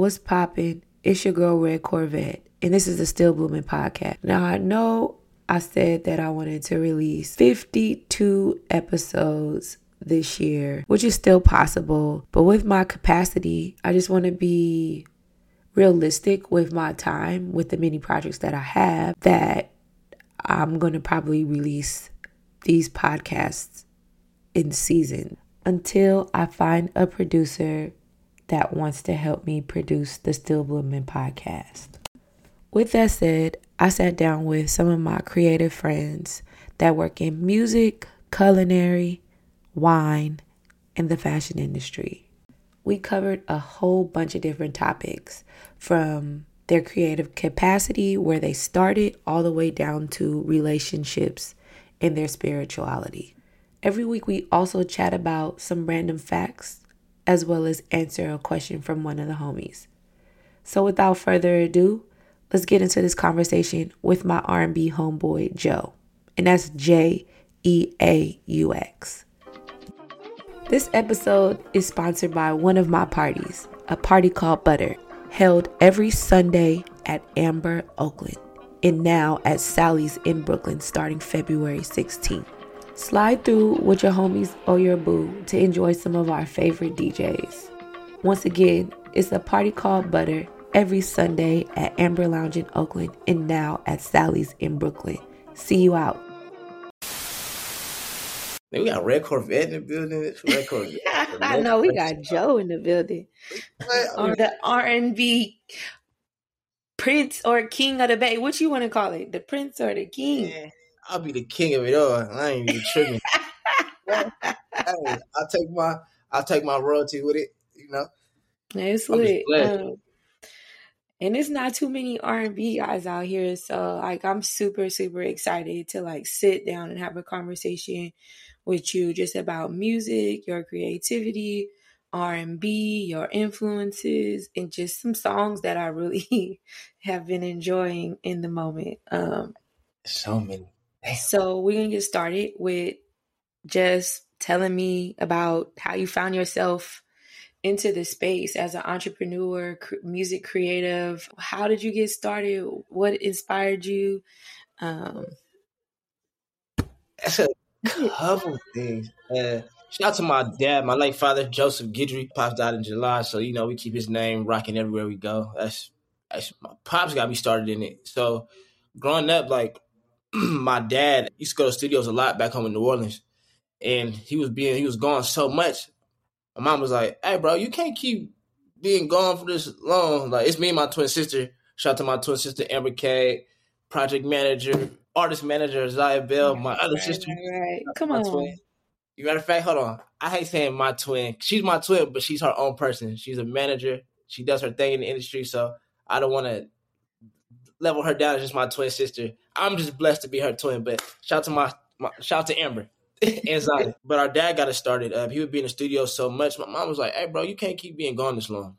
what's poppin'? It's your girl Red Corvette, and this is the Still Blooming podcast. Now I know I said that I wanted to release 52 episodes this year, which is still possible, but with my capacity, I just want to be realistic with my time with the many projects that I have that I'm going to probably release these podcasts in season until I find a producer that wants to help me produce the Still Blooming podcast. With that said, I sat down with some of my creative friends that work in music, culinary, wine, and the fashion industry. We covered a whole bunch of different topics from their creative capacity, where they started, all the way down to relationships and their spirituality. Every week, we also chat about some random facts as well as answer a question from one of the homies. So, without further ado, let's get into this conversation with my R&B homeboy Jeaux, and that's J E A U X. This episode is sponsored by one of my parties, a party called Butter, held every Sunday at Amber Oakland, and now at Sally's in Brooklyn starting February 16th. Slide through with your homies or your boo to enjoy some of our favorite DJs. Once again, it's a party called Butter every Sunday at Amber Lounge in Oakland and now at Sally's in Brooklyn. See you out. We got Red Corvette in the building. Red Corvette. I know we got Jeaux in the building. Or the R and B prince or king of the bay. What you want to call it? The prince or the king? Man, I'll be the king of it all. I ain't even tripping. hey, I'll take my I'll take my royalty with it, you know. It's I'm lit. Um, and it's not too many R and B guys out here, so like I'm super super excited to like sit down and have a conversation with you just about music, your creativity, R and B, your influences, and just some songs that I really have been enjoying in the moment. Um, So many. Damn. so we're gonna get started with just telling me about how you found yourself into the space as an entrepreneur, cr- music creative. How did you get started? What inspired you? Um, That's a couple things. Uh, shout out to my dad, my late father, Joseph Guidry. Pops died in July, so you know we keep his name rocking everywhere we go. That's that's my pops got me started in it. So growing up, like my dad used to go to studios a lot back home in New Orleans, and he was being he was gone so much. My mom was like, "Hey, bro, you can't keep being gone for this long. Like it's me and my twin sister. Shout out to my twin sister Amber K, project manager, artist manager Zaya Bell, my other right, sister. right, right. Come on. twin. You matter of fact, hold on. I hate saying my twin. She's my twin, but she's her own person. She's a manager. She does her thing in the industry, so I don't want to level her down as just my twin sister. I'm just blessed to be her twin. But shout out to my, my shout out to Amber and Zion. But our dad got us started. Uh, he would be in the studio so much. My mom was like, "Hey, bro, you can't keep being gone this long."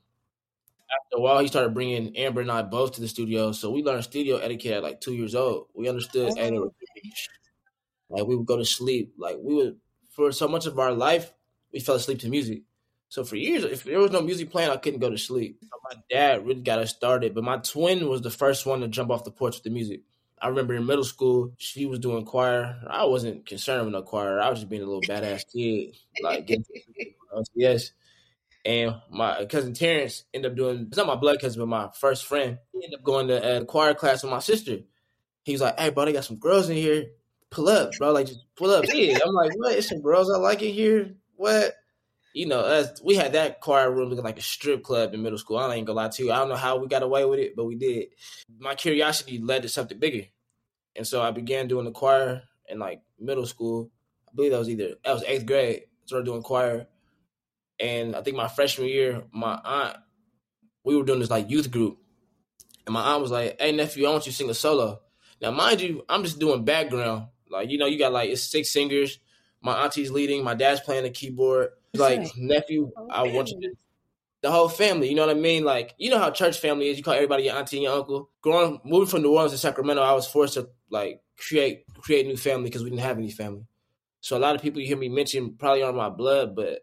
After a while, he started bringing Amber and I both to the studio. So we learned studio etiquette at like two years old. We understood hey, Oh. like we would go to sleep. Like we would for so much of our life, we fell asleep to music. So for years, if there was no music playing, I couldn't go to sleep. So my dad really got us started, but my twin was the first one to jump off the porch with the music. I remember in middle school, she was doing choir. I wasn't concerned with no choir. I was just being a little badass kid, like getting yes. And my cousin Terrence ended up doing. It's not my blood cousin, but my first friend. He ended up going to uh, a choir class with my sister. He was like, "Hey, bro, they got some girls in here. Pull up, bro. Like, just pull up." Yeah, I'm like, "What? It's some girls I like in here. What?" You know, us, we had that choir room looking like a strip club in middle school. I ain't gonna lie to you. I don't know how we got away with it, but we did. My curiosity led to something bigger, and so I began doing the choir in like middle school. I believe that was either that was eighth grade. Started doing choir, and I think my freshman year, my aunt, we were doing this like youth group, and my aunt was like, "Hey nephew, I want you to sing a solo." Now, mind you, I'm just doing background. Like you know, you got like it's six singers. My auntie's leading. My dad's playing the keyboard. Like right. nephew, I want you to the whole family. You know what I mean? Like you know how church family is. You call everybody your auntie and your uncle. Growing moving from New Orleans to Sacramento, I was forced to like create create new family because we didn't have any family. So a lot of people you hear me mention probably aren't my blood, but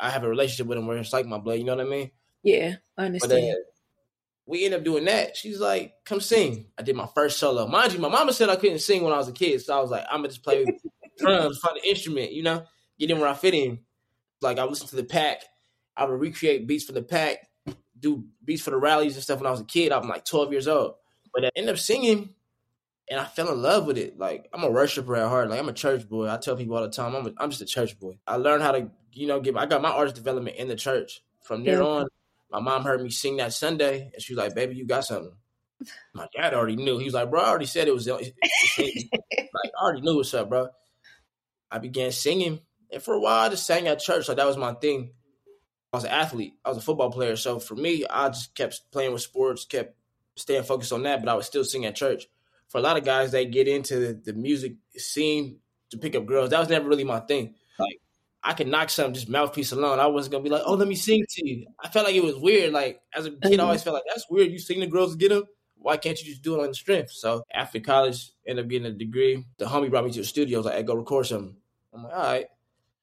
I have a relationship with them where it's like my blood. You know what I mean? Yeah, I But uh, understand. we end up doing that. She's like, come sing. I did my first solo. Mind you, my mama said I couldn't sing when I was a kid. So I was like, I'm gonna just play drums, find an instrument, you know, get in where I fit in. Like I would listen to the pack. I would recreate beats for the pack, do beats for the rallies and stuff when I was a kid. I'm like 12 years old. But I ended up singing and I fell in love with it. Like I'm a worshiper at heart. Like I'm a church boy. I tell people all the time, I'm a, I'm just a church boy. I learned how to, you know, get. I got my artist development in the church. From there yeah. on, my mom heard me sing that Sunday, and she was like, "Baby, you got something." My dad already knew. He was like, "Bro, I already said it was." like I already knew what's up, bro. I began singing, and for a while, I just sang at church. Like that was my thing. I was an athlete. I was a football player. So for me, I just kept playing with sports, kept staying focused on that. But I was still singing at church. For a lot of guys, they get into the, the music scene to pick up girls. That was never really my thing. Like I could knock something just mouthpiece alone. I wasn't gonna be like, oh, let me sing to you. I felt like it was weird. Like as a kid, mm-hmm. I always felt like that's weird. You sing the girls to get them. Why can't you just do it on the strength? So after college, ended up getting a degree. The homie brought me to the studio. I was like, hey, go record something. I'm like, all right.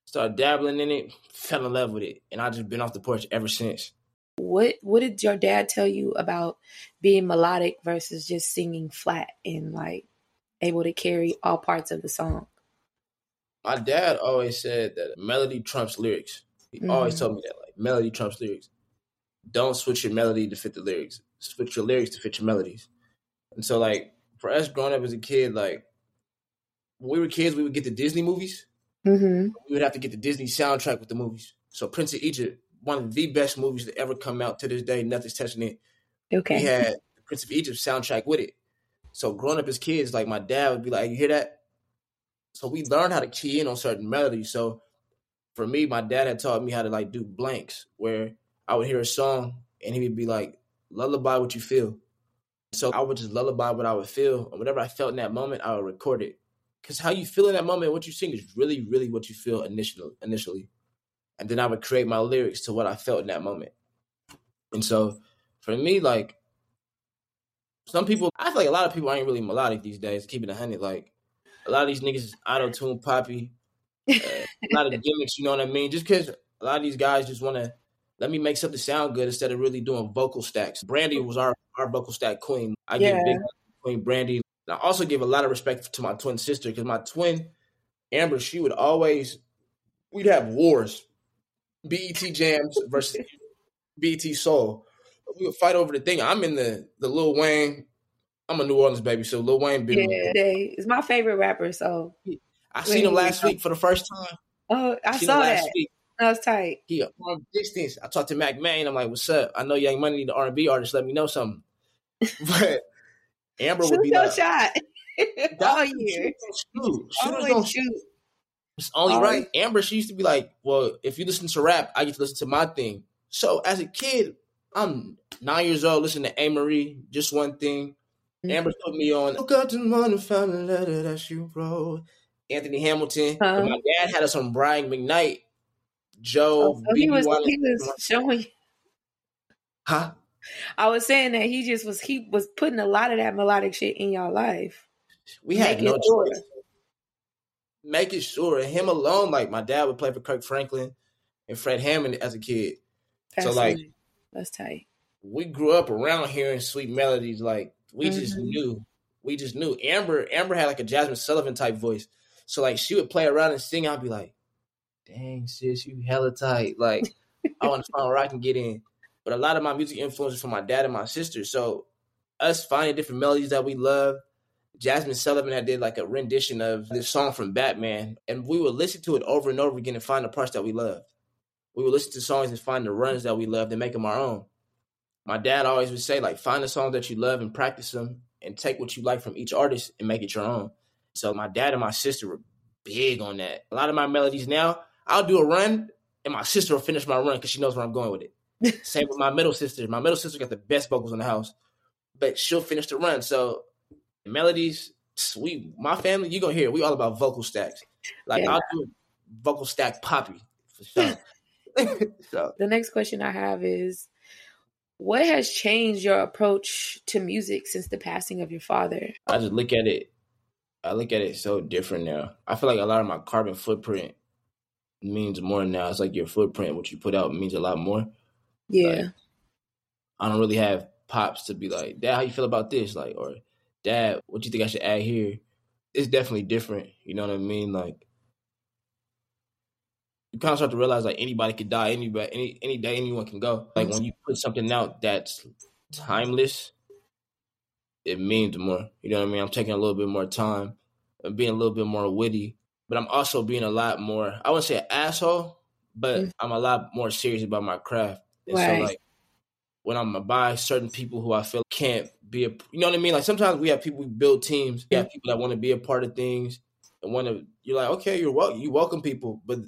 Started dabbling in it, fell in love with it, and I just been off the porch ever since. What What did your dad tell you about being melodic versus just singing flat and like able to carry all parts of the song? my dad always said that melody trumps lyrics. He mm-hmm. always told me that, like melody trumps lyrics. Don't switch your melody to fit the lyrics. Switch your lyrics to fit your melodies. And so, like for us growing up as a kid, like when we were kids, we would get the Disney movies. Mm-hmm. We would have to get the Disney soundtrack with the movies. So Prince of Egypt, one of the best movies to ever come out to this day. Nothing's touching it. Okay. We had the Prince of Egypt soundtrack with it. So growing up as kids, like my dad would be like, "You hear that? So we learned how to key in on certain melodies. So for me, my dad had taught me how to like do blanks where I would hear a song and he would be like, lullaby what you feel. So I would just lullaby what I would feel. And whatever I felt in that moment, I would record it. Because how you feel in that moment, what you sing is really, really what you feel initially initially. And then I would create my lyrics to what I felt in that moment. And so for me, like some people I feel like a lot of people ain't really melodic these days, keeping a hundred. Like a lot of these niggas auto tune poppy. Uh, a lot of gimmicks, you know what I mean? Just because a lot of these guys just want to let me make something sound good instead of really doing vocal stacks. Brandy was our, our vocal stack queen. I yeah. give big Queen Brandy. I also give a lot of respect to my twin sister because my twin Amber, she would always we'd have wars, BET jams versus BET soul. We would fight over the thing. I'm in the the Lil Wayne I'm a New Orleans baby, so Lil Wayne been. Yeah, it's my favorite rapper. So I seen him last week for the first time. Oh, I, I saw that. Week. That was tight. He long distance. I talked to Mack Maine. I'm like, "What's up? I know Young Money an R&B artist. Let me know something." But Amber would be like, shot all year. Shoot, shooters don't shoot. It's only oh. right. Amber, she used to be like, "Well, if you listen to rap, I get to listen to my thing." So as a kid, I'm nine years old, listening to Amerie, just one thing. Mm-hmm. Amber put me on. Look up to morning, found a letter that you wrote. Anthony Hamilton. Uh-huh. My dad had us on Brian McKnight, Joe. Oh, so he was he was showing. Huh? I was saying that he just was he was putting a lot of that melodic shit in y'all life. We had no sure. choice. Making sure him alone, like my dad would play for Kirk Franklin and Fred Hammond as a kid. That's so like that's tight. We grew up around hearing sweet melodies like we mm-hmm. just knew. We just knew. Amber Amber had like a Jazmine Sullivan type voice. So like she would play around and sing. I'd be like, dang sis, you hella tight. Like I want to find where I can get in. But a lot of my music influences from my dad and my sister. So us finding different melodies that we love. Jazmine Sullivan had did like a rendition of this song from Batman, and we would listen to it over and over again and find the parts that we loved. We would listen to songs and find the runs that we loved and make them our own my dad always would say, like, find a song that you love and practice them and take what you like from each artist and make it your own. So my dad and my sister were big on that. A lot of my melodies now, I'll do a run and my sister will finish my run because she knows where I'm going with it. Same with my middle sister. My middle sister got the best vocals in the house, but she'll finish the run. So melodies, sweet. My family, you gonna hear it. We all about vocal stacks. Like yeah. I'll do vocal stack poppy for sure. so the next question I have is what has changed your approach to music since the passing of your father? I just look at it. I look at it so different now. I feel like a lot of my carbon footprint means more now. It's like your footprint, what you put out, means a lot more. Yeah. Like, I don't really have pops to be like, Dad, how you feel about this? Like, or Dad, what do you think I should add here? It's definitely different. You know what I mean? Like, you kind of start to realize like anybody could die, anybody, any any day, anyone can go. Like when you put something out that's timeless, it means more. You know what I mean? I'm taking a little bit more time, and being a little bit more witty, but I'm also being a lot more. I wouldn't say an asshole, but mm-hmm. I'm a lot more serious about my craft. And right. so like when I'm by certain people who I feel can't be a, you know what I mean? Like sometimes we have people we build teams, we have people that want to be a part of things and want to. You're like, okay, you're welcome, you welcome people, but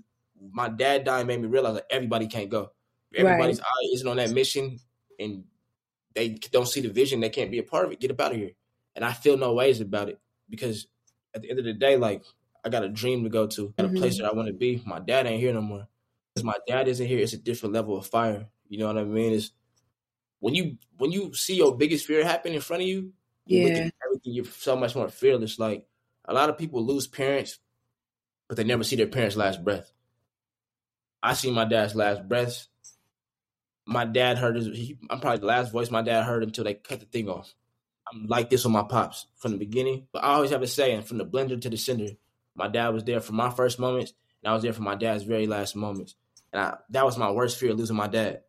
my dad dying made me realize that everybody can't go. Everybody's right. eye isn't on that mission, and they don't see the vision. They can't be a part of it. Get up out of here. And I feel no ways about it because at the end of the day, like I got a dream to go to, got a mm-hmm. place that I want to be. My dad ain't here no more. Because my dad isn't here, it's a different level of fire. You know what I mean? It's when you when you see your biggest fear happen in front of you, you yeah. everything you're so much more fearless. Like a lot of people lose parents, but they never see their parents' last breath. I see my dad's last breath. My dad heard his. He, I'm probably the last voice my dad heard until they cut the thing off. I'm like this with my pops from the beginning, but I always have a saying from the blender to the cinder. My dad was there for my first moments, and I was there for my dad's very last moments. And I, that was my worst fear, losing my dad.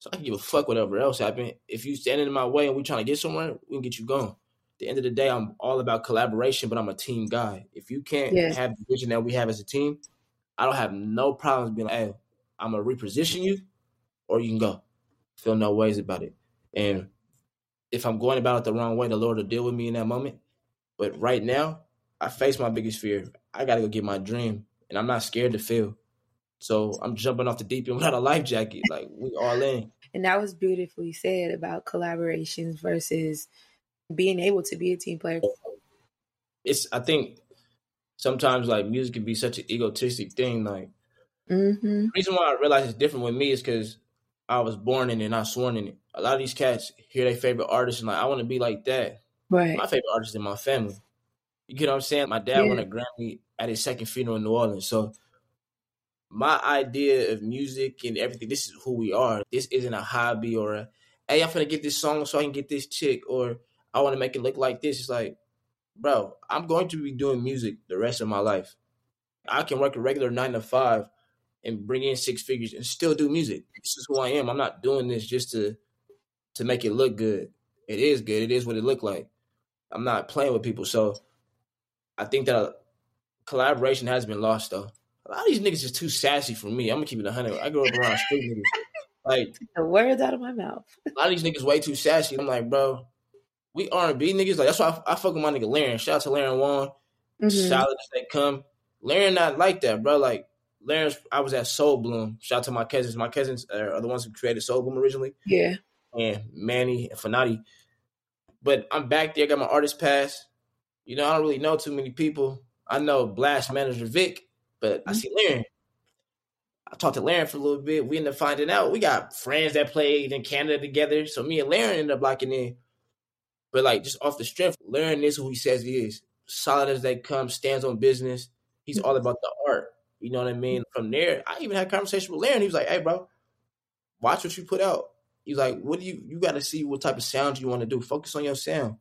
So I can give a fuck whatever else happened. If you standing in my way and we trying to get somewhere, we can get you going. At the end of the day, I'm all about collaboration, but I'm a team guy. If you can't yeah. have the vision that we have as a team, I don't have no problems being like, hey, I'm gonna reposition you, or you can go. Feel no ways about it. And if I'm going about it the wrong way, the Lord will deal with me in that moment. But right now, I face my biggest fear. I gotta go get my dream, and I'm not scared to fail. So I'm jumping off the deep end without a life jacket. Like we all in. And that was beautifully said about collaborations versus being able to be a team player. It's I think sometimes like music can be such an egotistic thing. Like mm-hmm. the reason why I realize it's different with me is because I was born in it, not sworn in it. A lot of these cats hear their favorite artist and like I want to be like that. Right. My favorite artist in my family. You get what I'm saying? My dad yeah. won a Grammy at his second funeral in New Orleans. So my idea of music and everything, this is who we are. This isn't a hobby or a, hey, I'm gonna get this song so I can get this chick or I want to make it look like this. It's like, bro, I'm going to be doing music the rest of my life. I can work a regular nine to five and bring in six figures and still do music. This is who I am. I'm not doing this just to to make it look good. It is good. It is what it looked like. I'm not playing with people. So I think that uh, collaboration has been lost though a lot of these niggas is too sassy for me. I'm gonna keep it hundred. I grew up around street niggas. Like the words out of my mouth. a lot of these niggas way too sassy. I'm like, bro, we R and B niggas. Like that's why I, I, fuck with my nigga Laren. Shout out to Laren Wong. Mm-hmm. Solid as they come. Laren not like that, bro. Like Laren's, I was at Soul Bloom. Shout out to my cousins. My cousins are the ones who created Soul Bloom originally. Yeah. And Manny and Fanati. But I'm back there. Got my artist pass. You know, I don't really know too many people. I know Blast manager Vic. But I mm-hmm. see Laren. I talked to Laren for a little bit. We ended up finding out we got friends that played in Canada together. So me and Laren ended up locking in. But like just off the strength, Laren is who he says he is. Solid as they come, stands on business. He's all about the art. You know what I mean? From there, I even had a conversation with Laren. He was like, "Hey, bro, watch what you put out." He's like, "What do you? You got to see what type of sound you want to do. Focus on your sound."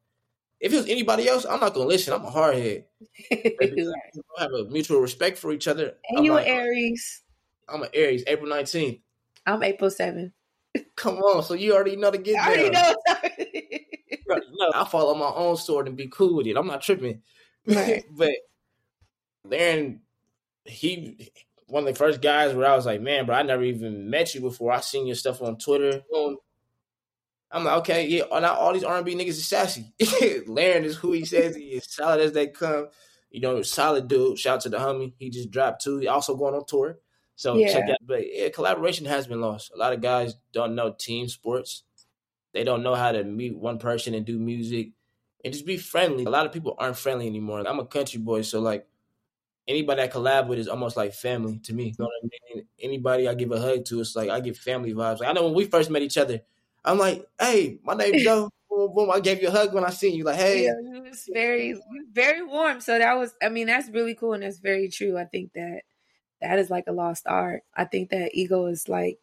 If it was anybody else, I'm not gonna listen. I'm a hardhead. we have a mutual respect for each other. And you like, Aries. I'm an Aries. April 19th. I'm April 7th. Come on, so you already know to get I already know. no, I follow my own sword and be cool with it. I'm not tripping. Right. but then he one of the first guys where I was like, man, bro, I never even met you before. I seen your stuff on Twitter. I'm like, okay, yeah, oh, not all these R&B niggas is sassy. Laren is who he says he is, solid as they come. You know, solid dude. Shout out to the homie. He just dropped two. He also going on tour. So yeah. check that. But yeah, collaboration has been lost. A lot of guys don't know team sports. They don't know how to meet one person and do music and just be friendly. A lot of people aren't friendly anymore. I'm a country boy, so like anybody I collab with is almost like family to me. You know what I mean? Anybody I give a hug to, it's like I get family vibes. Like I know when we first met each other, I'm like, hey, my name's Jeaux. boom, boom. I gave you a hug when I seen you. Like, hey. Yeah, it was very, very warm. So that was, I mean, that's really cool and that's very true. I think that that is like a lost art. I think that ego is like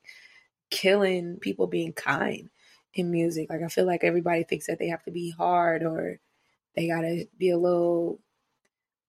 killing people being kind. in music. Like I feel like everybody thinks that they have to be hard or they gotta be a little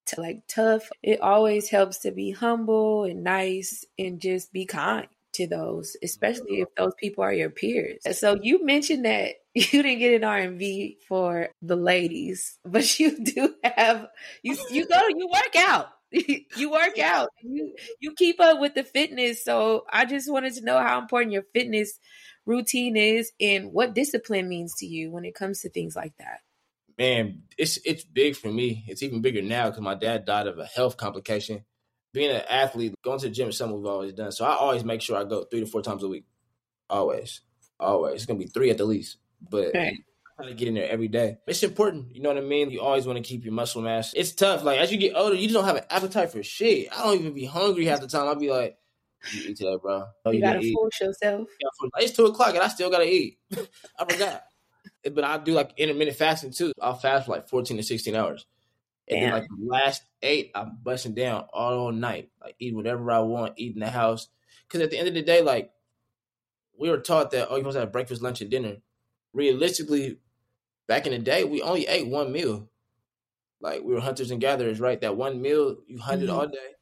t- like tough. It always helps to be humble and nice and just be kind to those, especially mm-hmm. if those people are your peers. So you mentioned that you didn't get an R&B for the ladies, but you do have you you go you work out. you work out. You you keep up with the fitness. So I just wanted to know how important your fitness routine is and what discipline means to you when it comes to things like that. Man, it's it's big for me. It's even bigger now because my dad died of a health complication being an athlete, going to the gym is something we've always done. So I always make sure I go three to four times a week. Always. Always. It's gonna be three at the least. But okay. I try to get in there every day. It's important, you know what I mean? You always want to keep your muscle mass. It's tough. Like as you get older, you just don't have an appetite for shit. I don't even be hungry half the time. I'll be like, you eat today, bro. You, you gotta force yourself. It's two o'clock and I still gotta eat. I forgot. but I do like intermittent fasting too. I'll fast for like 14 to 16 hours. And then like the last eight, I'm busting down all night, like eat whatever I want, eat in the house. Because at the end of the day, like we were taught that oh, you're supposed to have breakfast, lunch, and dinner. Realistically, back in the day, we only ate one meal. Like we were hunters and gatherers, right? That one meal you hunted mm-hmm. all day,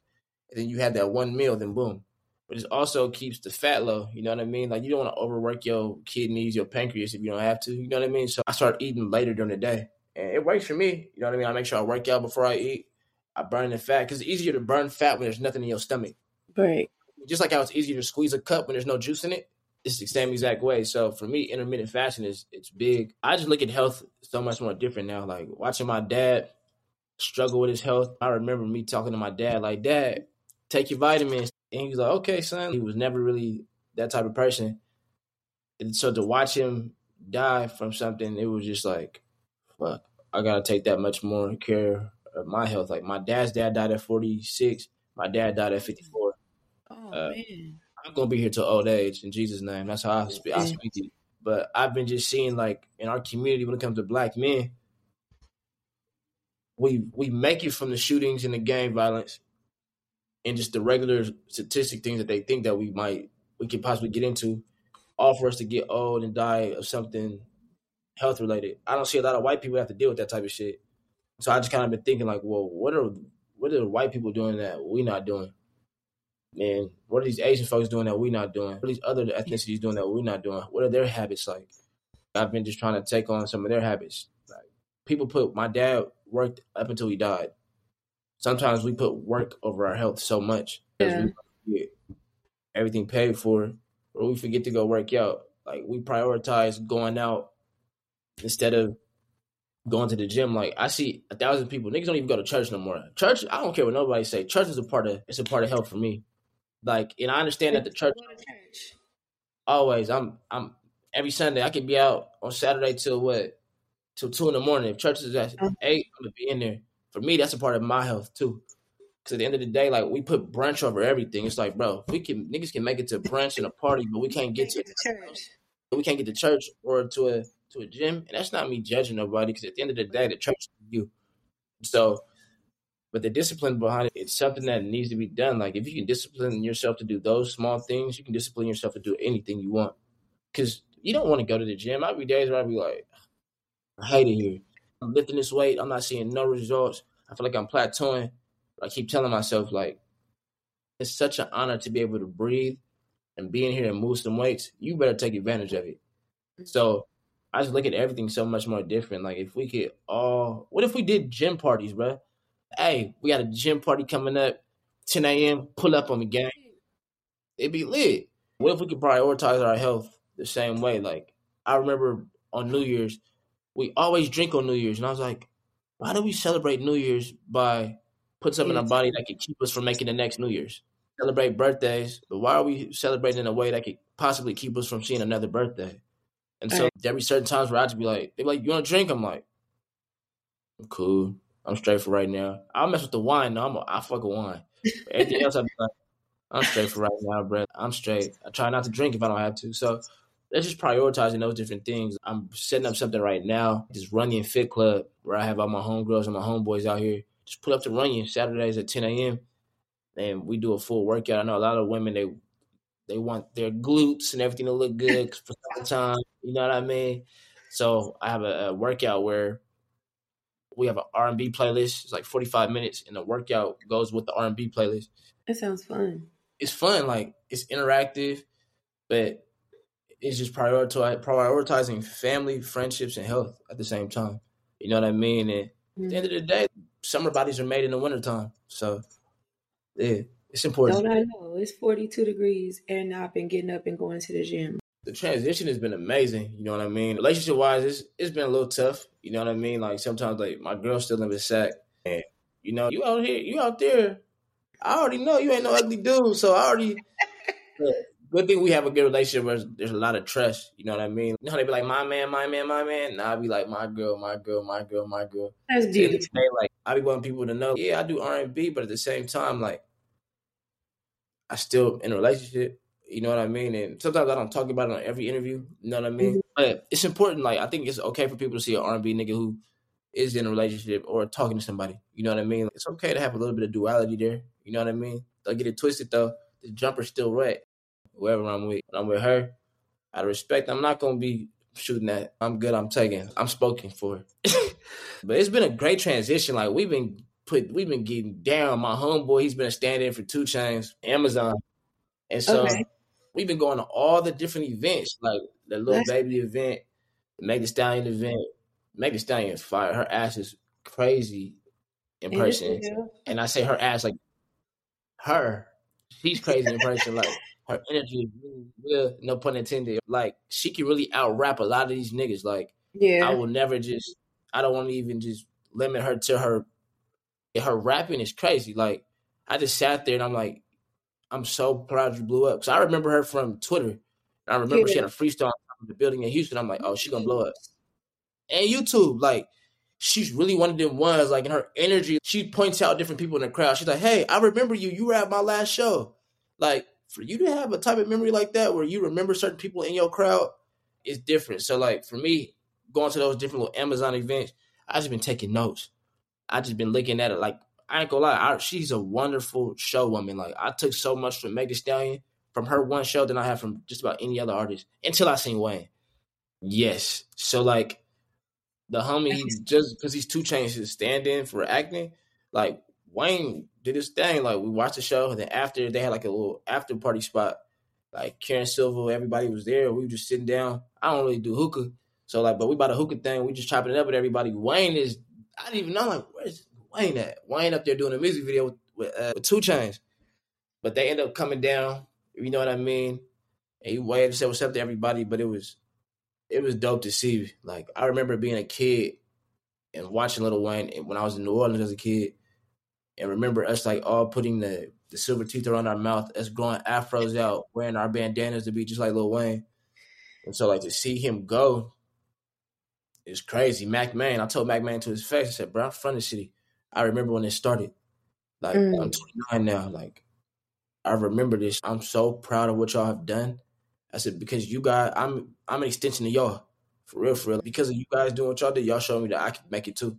and then you had that one meal, then boom. But it also keeps the fat low. You know what I mean? Like you don't want to overwork your kidneys, your pancreas if you don't have to. You know what I mean? So I started eating later during the day and it works for me. You know what I mean? I make sure I work out before I eat. I burn the fat because it's easier to burn fat when there's nothing in your stomach. Right. Just like how it's easier to squeeze a cup when there's no juice in it. It's the same exact way. So for me, intermittent fasting is it's big. I just look at health so much more different now. Like watching my dad struggle with his health. I remember me talking to my dad, like, Dad, take your vitamins. And he was like, Okay, son. He was never really that type of person. And so to watch him die from something, it was just like fuck, I gotta take that much more care of my health. Like my dad's dad died at 46. My dad died at 54. Oh uh, man. I'm gonna be here till old age in Jesus' name. That's how I speak. I speak to you. But I've been just seeing like in our community when it comes to black men, we we make it from the shootings and the gang violence and just the regular statistic things that they think that we might we could possibly get into, all for us to get old and die of something health related. I don't see a lot of white people have to deal with that type of shit. So I just kind of been thinking like, well, what are what are the white people doing that we not doing? Man, what are these Asian folks doing that we not doing? What are these other ethnicities doing that we not doing? What are their habits like? I've been just trying to take on some of their habits. Like people put my dad worked up until he died. Sometimes we put work over our health so much yeah. we get everything paid for, or we forget to go work out. Like we prioritize going out instead of going to the gym. Like I see a thousand people. Niggas don't even go to church no more. Church, I don't care what nobody say. Church is a part of it's a part of health for me. Like, and I understand that the church always. I'm I'm every Sunday. I could be out on Saturday till what till two in the morning. If church is at uh-huh. eight, I'm gonna be in there. For me, that's a part of my health too. Cause at the end of the day, like we put brunch over everything. It's like, bro, we can niggas can make it to brunch and a party, but we can't get to church. We can't get to church or to a to a gym, and that's not me judging nobody because at the end of the day, the church is you. So, but the discipline behind it, it's something that needs to be done. Like if you can discipline yourself to do those small things, you can discipline yourself to do anything you want. Because you don't want to go to the gym. I'll be days where I'll be like, I hate it here. I'm lifting this weight. I'm not seeing no results. I feel like I'm plateauing. I keep telling myself like, it's such an honor to be able to breathe and be in here and move some weights. You better take advantage of it. So I just look at everything so much more different. Like if we could all, what if we did gym parties, bro? Hey, we got a gym party coming up, 10 a.m. Pull up on the gang. It'd be lit. What if we could prioritize our health the same way? Like I remember on New Year's, we always drink on New Year's, and I was like, why do we celebrate New Year's by put something in our body that could keep us from making the next New Year's? Celebrate birthdays, but why are we celebrating in a way that could possibly keep us from seeing another birthday? And so there'd be certain times where I just be like, they be like, you want to drink? I'm like, I'm cool. I'm straight for right now. I'll mess with the wine. No, I'm a, I fuck a wine. But everything else, I be like, I'm straight for right now, bro. I'm straight. I try not to drink if I don't have to. So let's just prioritizing those different things. I'm setting up something right now, this Runyon Fit Club, where I have all my homegirls and my homeboys out here. Just put up to Runyon Saturdays at 10 a.m. and we do a full workout. I know a lot of women they they want their glutes and everything to look good for time. You know what I mean? So I have a, a workout where we have an R and B playlist. It's like forty five minutes, and the workout goes with the R and B playlist. That sounds fun. It's fun, like it's interactive, but it's just prioritizing family, friendships, and health at the same time. You know what I mean? And mm-hmm. at the end of the day, summer bodies are made in the wintertime. So yeah, it's important. Don't I know? It's 42 degrees and I've been getting up and going to the gym. The transition has been amazing. You know what I mean? Relationship wise, it's, it's been a little tough. You know what I mean? Like sometimes like my girl still in the sack. And you know, you out here, you out there. I already know you ain't no ugly dude. So I already good thing we have a good relationship where there's a lot of trust. You know what I mean? You know how they be like, my man, my man, my man. Now I be like, my girl, my girl, my girl, my girl. That's deep. Like I be wanting people to know, yeah, I do R and B, but at the same time, like I still in a relationship. You know what I mean? And sometimes I don't talk about it on every interview. You know what I mean? Mm-hmm. But it's important. Like I think it's okay for people to see an R and B nigga who is in a relationship or talking to somebody. You know what I mean? It's okay to have a little bit of duality there. You know what I mean? Don't get it twisted though. The jumper's still wet whoever I'm with. When I'm with her, out of respect, I'm not gonna be shooting that. I'm good. I'm taking. I'm spoken for. but it's been a great transition. Like we've been put, we've been getting down. My homeboy, he's been a stand-in for 2 Chainz, Amazon, and so okay. we've been going to all the different events, like the little That's- baby event, the Meg Thee Stallion event. Meg Thee Stallion is fire. Her ass is crazy in person, and I say her ass like her. She's crazy in person, like her energy is really real, no pun intended. Like she can really out rap a lot of these niggas. Like yeah. I will never just I don't want to even just limit her to her her rapping is crazy. Like I just sat there and I'm like, I'm so proud you blew up. So I remember her from Twitter. I remember yeah. she had a freestyle in the building in Houston. I'm like, oh, she gonna blow up. And YouTube, like, she's really one of them ones, like in her energy, she points out different people in the crowd. She's like, Hey, I remember you. You were at my last show. Like, for you to have a type of memory like that where you remember certain people in your crowd is different. So like for me, going to those different little Amazon events, I just been taking notes. I just been looking at it like I ain't gonna lie, I, she's a wonderful show woman. Like I took so much from Meg Thee Stallion from her one show than I have from just about any other artist until I seen Wayne. Yes, so like the homie, just because he's 2 Chainz is stand in for acting, like Wayne did his thing. Like we watched the show, and then after they had like a little after party spot. Like Karen Silver, everybody was there. We were just sitting down. I don't really do hookah, so like, but we bought a hookah thing. We just chopping it up with everybody. Wayne is, I didn't even know like where's Wayne at? Wayne up there doing a music video with with, uh, with 2 Chainz, but they end up coming down. You know what I mean? And he waved and said what's up to everybody, but it was it was dope to see. Like I remember being a kid and watching Little Wayne when I was in New Orleans as a kid and remember us like all putting the, the silver teeth around our mouth, us growing afros out, wearing our bandanas to be just like Lil Wayne. And so like to see him go is crazy. Mack Maine, I told Mack Maine to his face, I said, bro, I'm from the city. I remember when it started. Like mm. I'm 29 now. Like I remember this. I'm so proud of what y'all have done. I said, because you guys, I'm I'm an extension of y'all. For real, for real. Because of you guys doing what y'all did, y'all showed me that I could make it too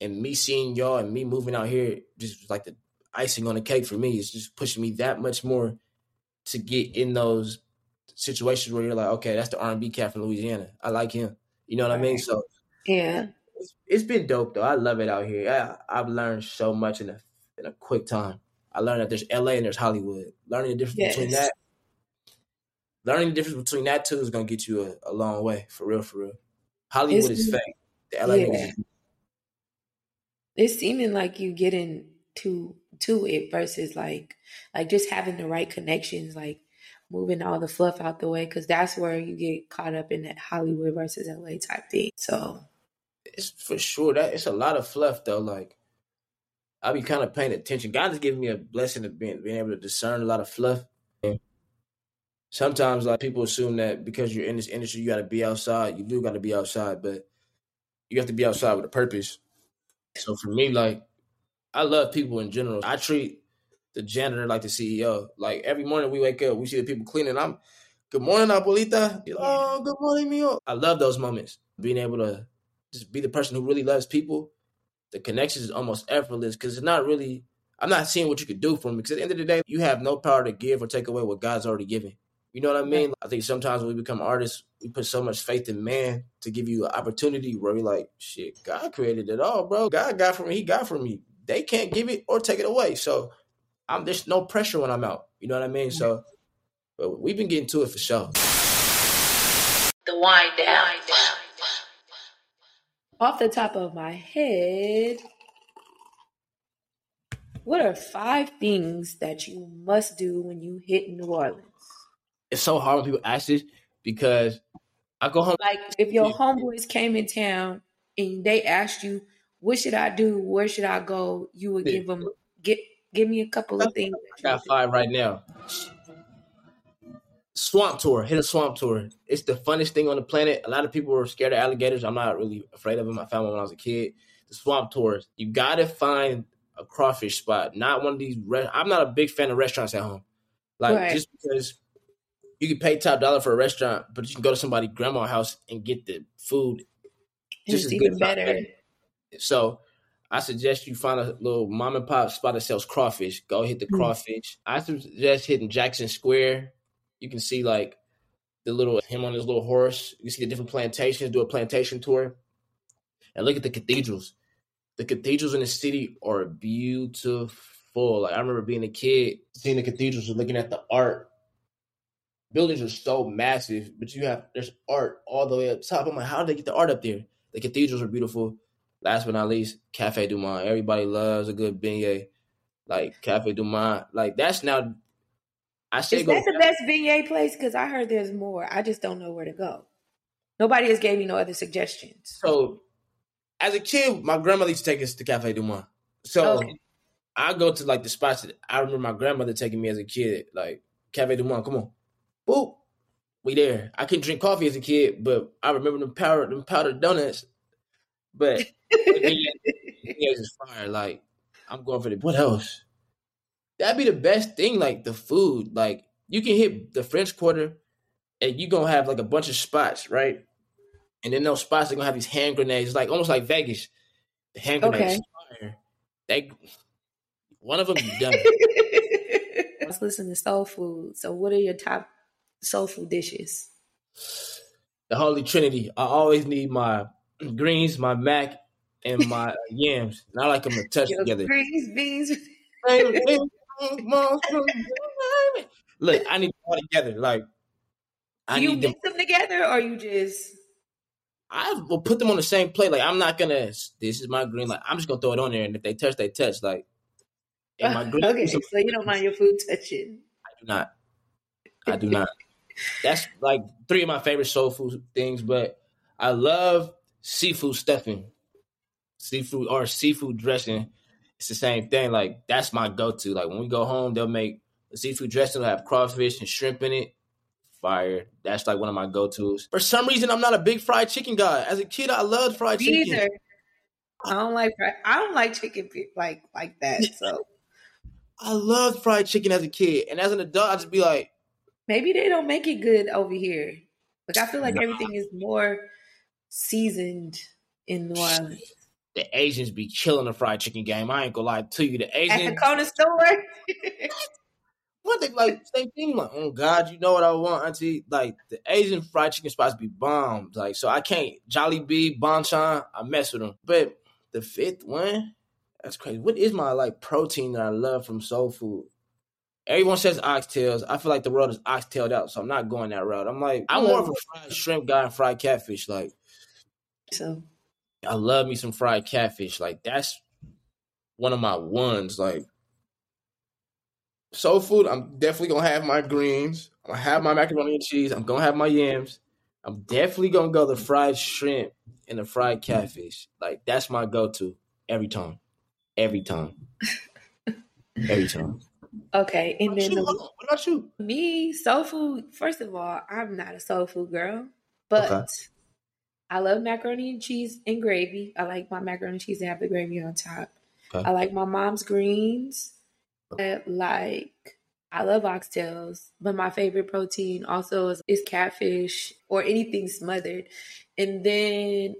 and me seeing y'all and me moving out here just like the icing on the cake for me. It's just pushing me that much more to get in those situations where you're like, okay, that's the R and B cat from Louisiana. I like him. You know what. I mean? So yeah, it's, it's been dope though. I love it out here. I, I've learned so much in a in a quick time. I learned that there's LA and there's Hollywood. Learning the difference yes. between that, learning the difference between that two is gonna get you a, a long way for real, for real. Hollywood it's, is fake. The LA yeah. is it's seeming like you getting to to it versus like like just having the right connections, like moving all the fluff out the way, because that's where you get caught up in that Hollywood versus LA type thing. So it's for sure that it's a lot of fluff though. Like I'll be kind of paying attention. God has given me a blessing of being being able to discern a lot of fluff. sometimes like people assume that because you're in this industry you got to be outside. You do got to be outside, but you have to be outside with a purpose. So for me, like I love people in general. I treat the janitor like the CEO. Like every morning we wake up, we see the people cleaning. I'm good morning, Abuelita. Oh, good morning, mio. I love those moments. Being able to just be the person who really loves people. The connection is almost effortless because it's not really I'm not seeing what you could do for me because at the end of the day, you have no power to give or take away what God's already given. You know what I mean? I think sometimes when we become artists, we put so much faith in man to give you an opportunity where we're like, shit, God created it all, bro. God got for me, He got for me. They can't give it or take it away. So I'm there's no pressure when I'm out. You know what I mean? So but we've been getting to it for sure. The wind down. Off the top of my head, what are five things that you must do when you hit New Orleans? It's so hard when people ask this because I go home. Like if your homeboys came in town and they asked you, "What should I do? Where should I go?" You would give them get give me a couple of things. I got five right now. Swamp tour, hit a swamp tour. It's the funnest thing on the planet. A lot of people were scared of alligators. I'm not really afraid of them. I found one when I was a kid. The swamp tours. You gotta find a crawfish spot, not one of these. Re- I'm not a big fan of restaurants at home. Like right. just because you can pay top dollar for a restaurant, but you can go to somebody's grandma's house and get the food just it's even better. So I suggest you find a little mom and pop spot that sells crawfish. Go hit the mm crawfish. I suggest hitting Jackson Square. You can see like the little him on his little horse. You see the different plantations. Do a plantation tour, and look at the cathedrals the cathedrals in the city are beautiful. Like I remember being a kid, seeing the cathedrals and looking at the art. Buildings are so massive, but you have there's art all the way up top. I'm like, how did they get the art up there? The cathedrals are beautiful. Last but not least, Cafe Du Monde. Everybody loves a good beignet. Like Cafe Du Monde. Like that's now. I say Is that the best beignet place? Because I heard there's more. I just don't know where to go. Nobody has gave me no other suggestions. So as a kid, my grandmother used to take us to Cafe Du Monde. So okay. I go to like the spots that I remember my grandmother taking me as a kid, like Cafe Du Monde. Come on, boop, we there. I couldn't drink coffee as a kid, but I remember them powder them powdered donuts. But yeah, just fire. Like I'm going for the what else? That'd be the best thing. Like the food. Like you can hit the French Quarter, and you gonna have like a bunch of spots, right? And then those spots are gonna have these hand grenades, like almost like Vegas. The hand grenades. Okay. They one of them done. Let's listen to soul food. So, what are your top soul food dishes? The Holy Trinity. I always need my greens, my mac, and my uh, yams. And I like them to touch Your together. Greens, beans. Look, I need them all together. Like, I you mix them. them together, or you just I will put them on the same plate. Like I'm not gonna. This is my green. Like I'm just gonna throw it on there, and if they touch, they touch. Like my green. okay, so you don't mind your food touching? I do not. I do not. That's like three of my favorite soul food things. But I love seafood stuffing, seafood or seafood dressing. It's the same thing. Like that's my go-to. Like when we go home, they'll make the seafood dressing. They'll have crawfish and shrimp in it fire. That's like one of my go tos. For some reason, I'm not a big fried chicken guy. As a kid, I loved fried Me chicken. Either. I don't like I don't like chicken like like that. So I loved fried chicken as a kid, and as an adult, I just be like, maybe they don't make it good over here. Like I feel like nah. everything is more seasoned in New Orleans. The Asians be killing the fried chicken game. I ain't gonna lie to you. The Asians at the corner store. One thing, like same thing, like oh God, you know what I want, Auntie. Like the Asian fried chicken spots be bombed. Like so, I can't Jollibee, Bonchon, I mess with them. But the fifth one, that's crazy. What is my like protein that I love from soul food? Everyone says oxtails. I feel like the world is oxtailed out, so I'm not going that route. I'm like, I'm more of a fried shrimp guy and fried catfish. Like, so I love me some fried catfish. Like, that's one of my ones. Like, soul food, I'm definitely gonna have my greens. I'm gonna have my macaroni and cheese. I'm gonna have my yams. I'm definitely gonna go the fried shrimp and the fried catfish. Like that's my go-to every time, every time, every time. Okay, and then the, what about you? Me, soul food. First of all, I'm not a soul food girl, but okay. I love macaroni and cheese and gravy. I like my macaroni and cheese and have the gravy on top. Okay. I like my mom's greens like I love oxtails, but my favorite protein also is, is catfish or anything smothered. And then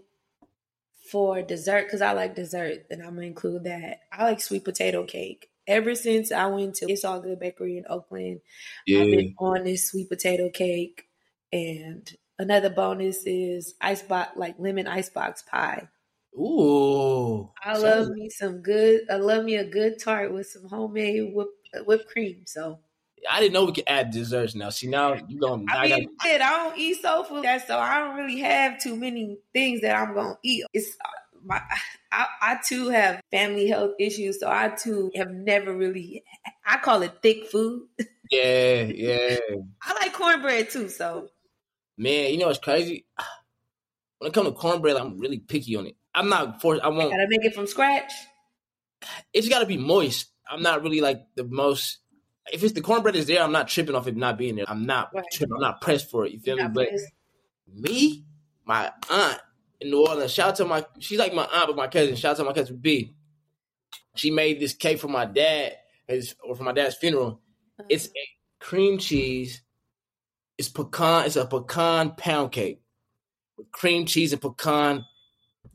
for dessert, because I like dessert, then I'm gonna include that. I like sweet potato cake. ever since I went to It's All Good Bakery in Oakland, yeah. I've been on this sweet potato cake. And another bonus is ice box, like lemon icebox pie. Ooh. I love me some good, I love me a good tart with some homemade whipped, whipped cream. So I didn't know we could add desserts now. See now you going I, mean, I, I don't eat soul food, that so I don't really have too many things that I'm gonna eat. It's my I, I too have family health issues, so I too have never really I call it thick food. Yeah, yeah. I like cornbread too, so man, you know what's crazy? When it comes to cornbread, I'm really picky on it. I'm not forced. I won't. Gotta make it from scratch. It's got to be moist. I'm not really like the most. If it's the cornbread is there, I'm not tripping off it not being there. I'm not right. tripping. I'm not pressed for it. You feel You're me? But pressed. me, my aunt in New Orleans. Shout out to my. She's like my aunt, but my cousin. Shout out to my cousin B. She made this cake for my dad, his, or for my dad's funeral. Uh-huh. It's cream cheese. It's pecan. It's a pecan pound cake with cream cheese and pecan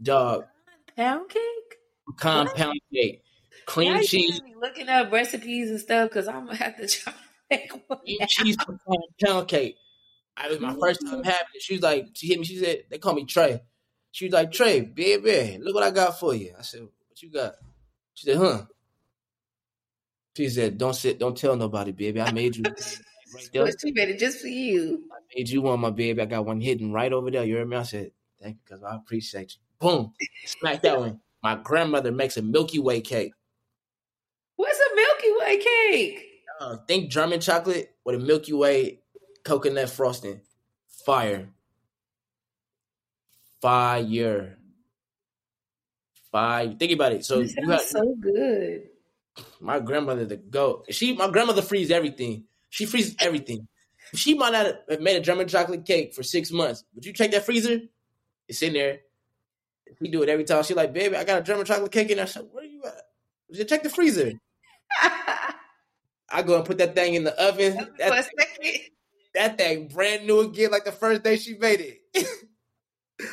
dog. Pound cake. Pecan what? pound cake. Cream now cheese. looking up recipes and stuff because I'm gonna have to try. Cream cheese pecan pound cake. I was my first time mm-hmm. having it. She was like, she hit me. She said, "They call me Trey." She was like, "Trey, baby, look what I got for you." I said, "What you got?" She said, "Huh." She said, "Don't sit, don't tell nobody, baby. I made you." Right there. she made just for you. I made you one, my baby. I got one hidden right over there. You heard me? I said, "Thank you, because I appreciate you." Boom, smack that one. My grandmother makes a Milky Way cake. What's a Milky Way cake? Uh, think German chocolate with a Milky Way coconut frosting. Fire. Fire. Fire. Think about it. So you have, so good. My grandmother, the goat. She, my grandmother, frees everything. She freezes everything. She might not have made a German chocolate cake for six months, but you check that freezer, it's in there. We do it every time. She like, baby, I got a German chocolate cake in there. I said, where are you at? She check the freezer. I go and put that thing in the oven. That thing, that thing brand new again, like the first day she made it.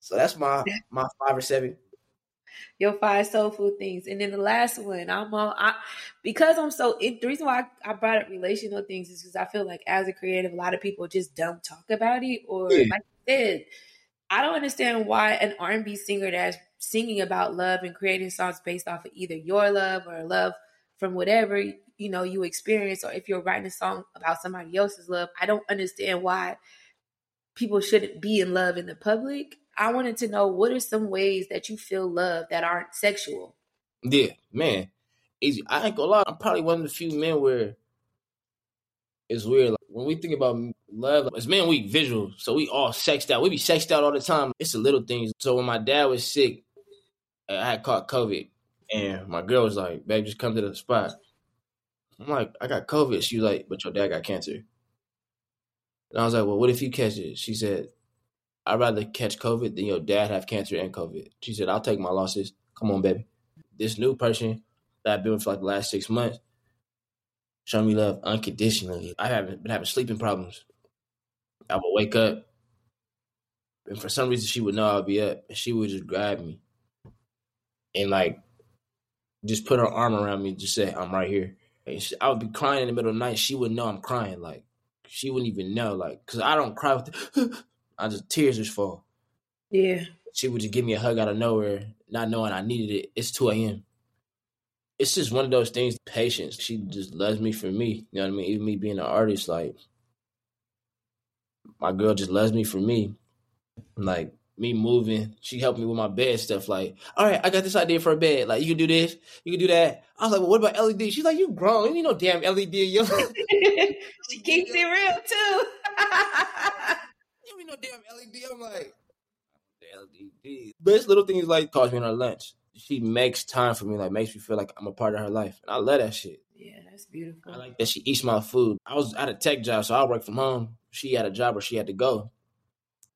so that's my my five or seven. Your five soul food things, and then the last one, I'm on. I because I'm so. It, the reason why I, I, brought up relational things is because I feel like as a creative, a lot of people just don't talk about it, or yeah. like I said, I don't understand why an R&B singer that's singing about love and creating songs based off of either your love or love from whatever you know you experience, or if you're writing a song about somebody else's love, I don't understand why people shouldn't be in love in the public. I wanted to know what are some ways that you feel love that aren't sexual. Yeah, man, easy. I ain't gonna lie. I'm probably one of the few men where it's weird. Like, when we think about love, as men, we visual, so we all sexed out. We be sexed out all the time. It's the little things. So when my dad was sick, I had caught COVID, and my girl was like, "Babe, just come to the spot." I'm like, "I got COVID." She was like, "But your dad got cancer." And I was like, "Well, what if you catch it?" She said, "I'd rather catch COVID than your dad have cancer and COVID." She said, "I'll take my losses. Come on, baby." This new person that I've been with for like the last six months show me love unconditionally. I haven't been having sleeping problems. I would wake up, and for some reason, she would know I'd be up, and she would just grab me and like just put her arm around me, and just say, "I'm right here." She, I would be crying in the middle of the night. She would know I'm crying, like she wouldn't even know, like because I don't cry with. The, I just tears just fall. Yeah. She would just give me a hug out of nowhere, not knowing I needed it. It's two a.m it's just one of those things. Patience. She just loves me for me. You know what I mean? Even me being an artist, like my girl just loves me for me. Like me moving, she helped me with my bed stuff. Like, all right, I got this idea for a bed. Like, you can do this, you can do that. I was like, well, what about LED? She's like, you grown, you need no damn LED, she keeps it real too. you know, damn LED. I'm like, LED. But it's little things like cost me on her lunch she makes time for me, like makes me feel like I'm a part of her life. And I love that shit. Yeah, that's beautiful. I like that she eats my food. I was at a tech job, so I work from home. She had a job where she had to go.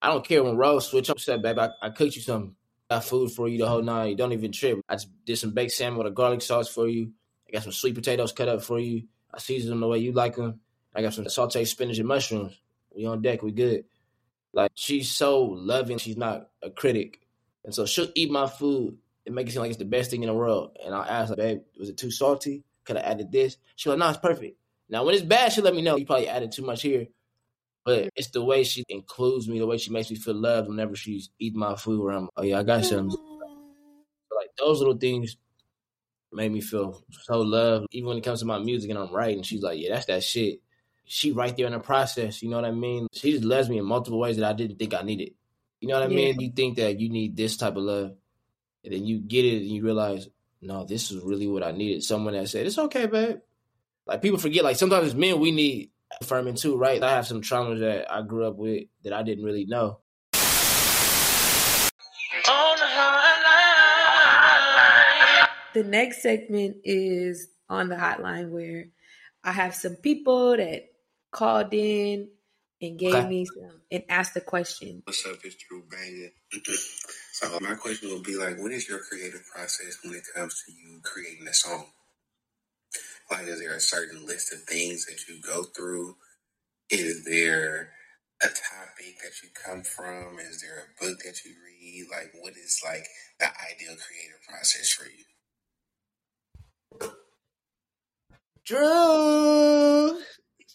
I don't care when roles switch up. Said, babe, I, I cooked you some got food for you the whole night. You don't even trip. I just did some baked salmon with a garlic sauce for you. I got some sweet potatoes cut up for you. I seasoned them the way you like them. I got some sauteed spinach and mushrooms. We on deck. We good. Like she's so loving. She's not a critic, and so she'll eat my food and make it seem like it's the best thing in the world. And I ask, her, babe, was it too salty? Could I added this. She like, no, it's perfect. Now when it's bad, she let me know. You probably added too much here. But it's the way she includes me, the way she makes me feel loved whenever she's eating my food. Where I'm, oh yeah, I got something. Like those little things made me feel so loved. Even when it comes to my music and I'm writing, she's like, yeah, that's that shit. She right there in the process. You know what I mean? She just loves me in multiple ways that I didn't think I needed. You know what I Yeah. mean? You think that you need this type of love, and then you get it and you realize, no, this is really what I needed. Someone that said, it's okay, babe. Like people forget, like sometimes as men, we need affirming too, right? I have some traumas that I grew up with that I didn't really know. The next segment is on the hotline where I have some people that called in and gave Okay. me some and asked a question. What's up? It's Drew Bangin. so my question will be like, what is your creative process when it comes to you creating a song? Like, is there a certain list of things that you go through? Is there a topic that you come from? Is there a book that you read? Like, what is like the ideal creative process for you? Drew.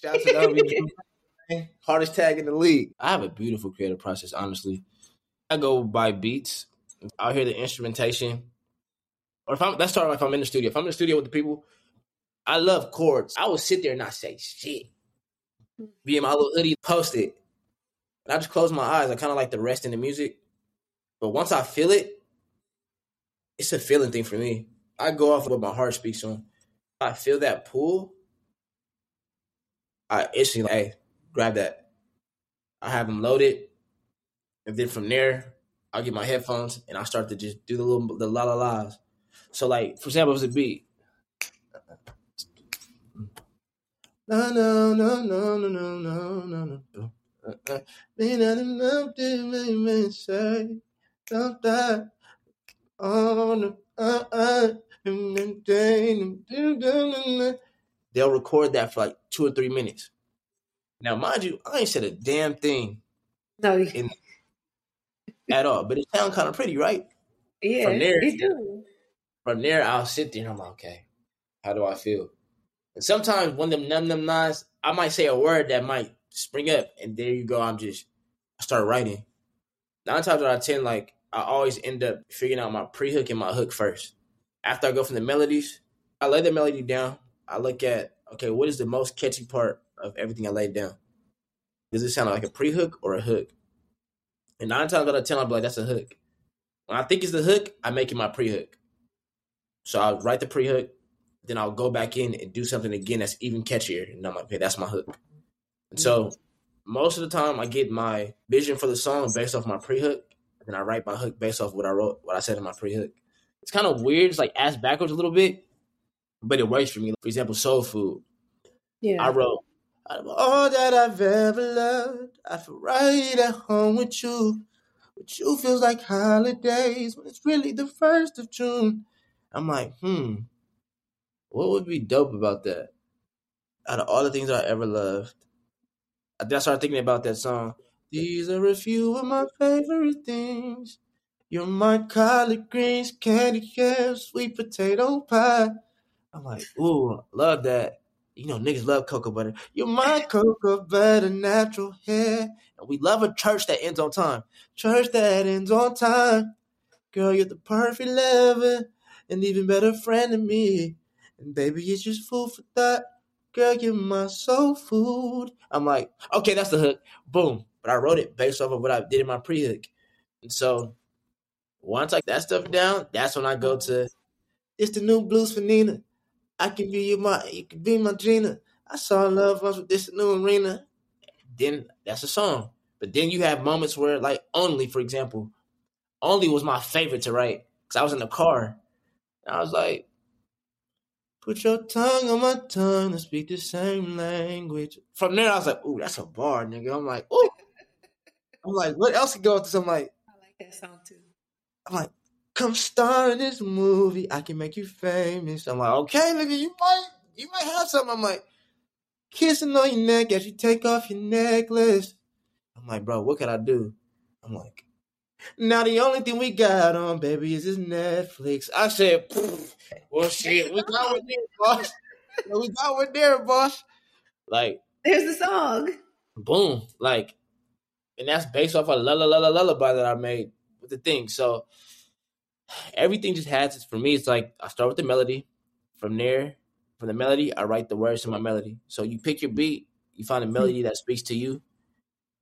Shout out to the. Hardest tag in the league. I have a beautiful creative process, honestly. I go by beats. I'll hear the instrumentation. Or if I'm let's start if I'm in the studio. If I'm in the studio with the people, I love chords. I will sit there and not say shit. Be in my little hoodie, post it. And I just close my eyes. I kind of like the rest in the music. But once I feel it, it's a feeling thing for me. I go off what my heart speaks on. I feel that pull, I instantly like, hey, grab that. I have them loaded, and then from there, I'll get my headphones and I start to just do the little the la la la's. So like, for example, it was a beat. No no no no no no no no no. To make me say on the uh uh. They'll record that for like two or three minutes. Now, mind you, I ain't said a damn thing No, In- at all, but it sounds kind of pretty, right? yeah, from there- it do. From there, I'll sit there and I'm like, okay, how do I feel? And sometimes when them num num nines, I might say a word that might spring up, and there you go. I'm just I start writing. Nine times out of ten, like I always end up figuring out my pre hook and my hook first. After I go from the melodies, I lay the melody down. I look at okay, what is the most catchy part of everything I laid down? Does it sound like a pre hook or a hook? And nine times out of ten, I'll be like, that's a hook. When I think it's the hook, I make it my pre hook. So I'll write the pre hook, then I'll go back in and do something again that's even catchier. And I'm like, okay, that's my hook. And so mm-hmm. most of the time, I get my vision for the song based off my pre hook, and then I write my hook based off what I wrote, what I said in my pre hook. It's kind of weird, it's like ass backwards a little bit, but it works for me. For example, Soul Food. Yeah, I wrote, out of all that I've ever loved, I feel right at home with you. With you feels like holidays when it's really the first of June. I'm like, hmm, what would be dope about that? Out of all the things I ever loved, I then I started thinking about that song. These are a few of my favorite things. You're my collard greens, candy yams, sweet potato pie. I'm like, ooh, love that. You know, niggas love cocoa butter. You're my cocoa butter, natural hair. And we love a church that ends on time. Church that ends on time. Girl, you're the perfect lover, and even better friend to me. And baby, it's just food for thought. Girl, you're my soul food. I'm like, okay, that's the hook. Boom. But I wrote it based off of what I did in my pre hook. And so once I get that stuff down, that's when I go to it's the new blues for Nina. I can be you my you can be my Gina. I saw love once with this new arena. Then that's a song. But then you have moments where like only, for example, only was my favorite to write. Cause I was in the car. And I was like, Put your tongue on my tongue and speak the same language. From there, I was like, "Ooh, that's a bar, nigga." I'm like, "Ooh." I'm like, "What else could go with this?" I'm like, I like that song too. I'm like, "Come star in this movie. I can make you famous." I'm like, "Okay, nigga, you might, you might have something." I'm like, "Kissing on your neck as you take off your necklace." I'm like, "Bro, what can I do?" I'm like, Now the only thing we got on, baby, is this Netflix. I said, well, shit, we got with there, boss. we got with there, boss. Like, there's the song. Boom, like, and that's based off a la la la la lullaby that I made with the thing. So everything just has for me. It's like I start with the melody. From there, from the melody, I write the words to my melody. So you pick your beat, you find a melody that speaks to you,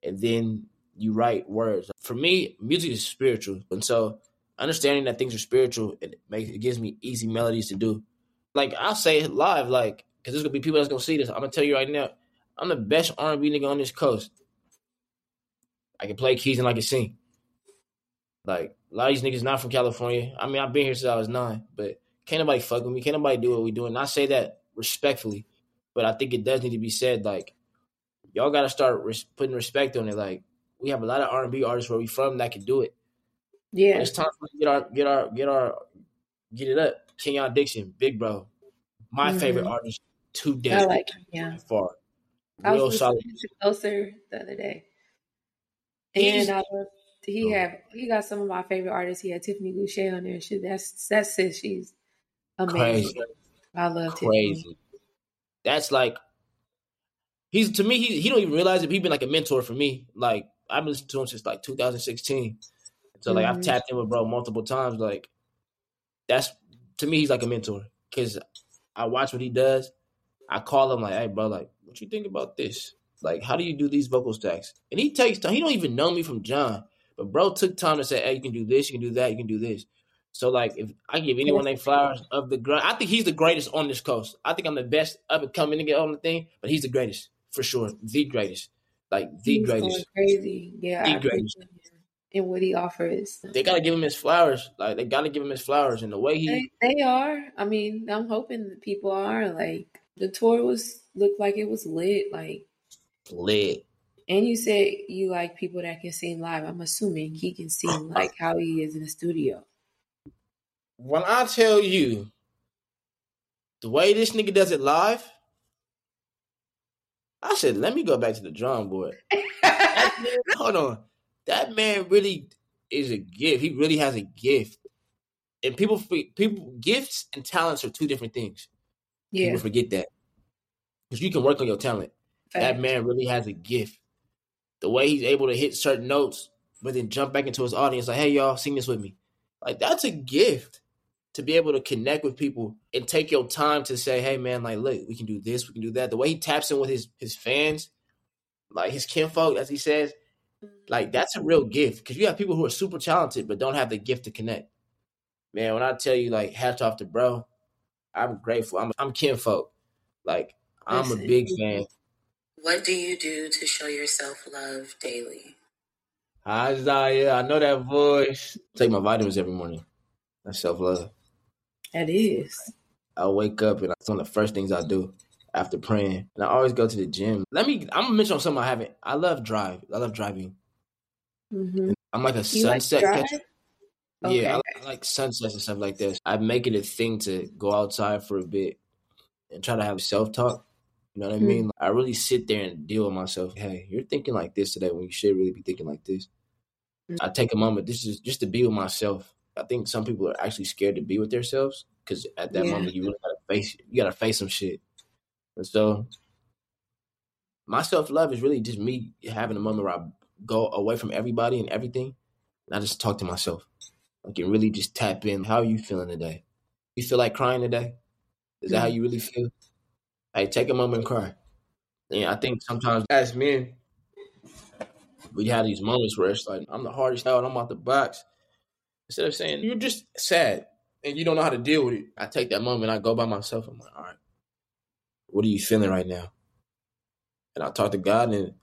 and then you write words. For me, music is spiritual, and so understanding that things are spiritual, it makes it gives me easy melodies to do. Like I'll say it live, like because there's gonna be people that's gonna see this. I'm gonna tell you right now, I'm the best R&B nigga on this coast. I can play keys and I can sing. Like a lot of these niggas not from California. I mean, I've been here since I was nine, but can't nobody fuck with me. Can't nobody do what we doing. And I say that respectfully, but I think it does need to be said. Like y'all got to start res- putting respect on it. Like we have a lot of R and B artists where we from that can do it. Yeah, it's time to get our get our get our get it up. Kenyon Dixon, Big Bro, my mm-hmm. favorite artist to date. I like yeah. Far, real solid. Closer the other day, and I love, he oh. have he got some of my favorite artists. He had Tiffany Gouché on there. She that's that's it. She's amazing. Crazy. I love crazy. Tiffany. That's like he's to me. He he don't even realize it. He's been like a mentor for me. Like I've been listening to him since like 2016. So like mm-hmm. I've tapped in with bro multiple times. Like that's to me, he's like a mentor because I watch what he does. I call him like, "Hey, bro, like, what you think about this? Like, how do you do these vocal stacks?" And he takes time. He don't even know me from John, but bro took time to say, "Hey, you can do this, you can do that, you can do this." So like, if I give anyone their flowers of the grind, I think he's the greatest on this coast. I think I'm the best up and coming to get on the thing, but he's the greatest for sure, the greatest, like the he's greatest, crazy, yeah, the greatest and what he offers. They gotta give him his flowers. Like they gotta give him his flowers, and the way he they, they are. I mean, I'm hoping that people are like the tour was looked like it was lit, like lit. And you said you like people that can sing live. I'm assuming he can sing like how he is in the studio. When I tell you the way this nigga does it live, I said, let me go back to the drum board. Hold on that man really is a gift. He really has a gift. And people people gifts and talents are two different things. Yeah. People forget that. Because you can work on your talent. Fact. That man really has a gift. The way he's able to hit certain notes, but then jump back into his audience, like, hey y'all, sing this with me. Like that's a gift to be able to connect with people and take your time to say, hey man, like look, we can do this, we can do that. The way he taps in with his his fans, like his kinfolk, as he says, like that's a real gift because you have people who are super talented but don't have the gift to connect. Man, when I tell you like hats off to bro, I'm grateful. I'm I'm kinfolk. Like I'm a big fan. What do you do to show yourself love daily? Isaiah, I know that voice. Take my vitamins every morning. That's self love. That is. I wake up and it's one of the first things I do after praying. And I always go to the gym. Let me, I'm gonna mention something I haven't. I love drive. I love driving. Mm-hmm. I'm like a you sunset like catcher. Okay. Yeah, I, I, like sunsets and stuff like this. I make it a thing to go outside for a bit and try to have self talk. You know what mm-hmm. I mean? I really sit there and deal with myself. Hey, you're thinking like this today when you should really be thinking like this. Mm-hmm. I take a moment. This is just to be with myself. I think some people are actually scared to be with themselves because at that yeah. moment you really gotta face you gotta face some shit. And so my self love is really just me having a moment where I go away from everybody and everything. And I just talk to myself. I can really just tap in. How are you feeling today? You feel like crying today? Is that how you really feel? Hey, take a moment and cry. And I think sometimes as men, we have these moments where it's like, I'm the hardest out, I'm out the box. Instead of saying, you're just sad and you don't know how to deal with it, I take that moment, I go by myself, I'm like, all right, what are you feeling right now? And I talk to God and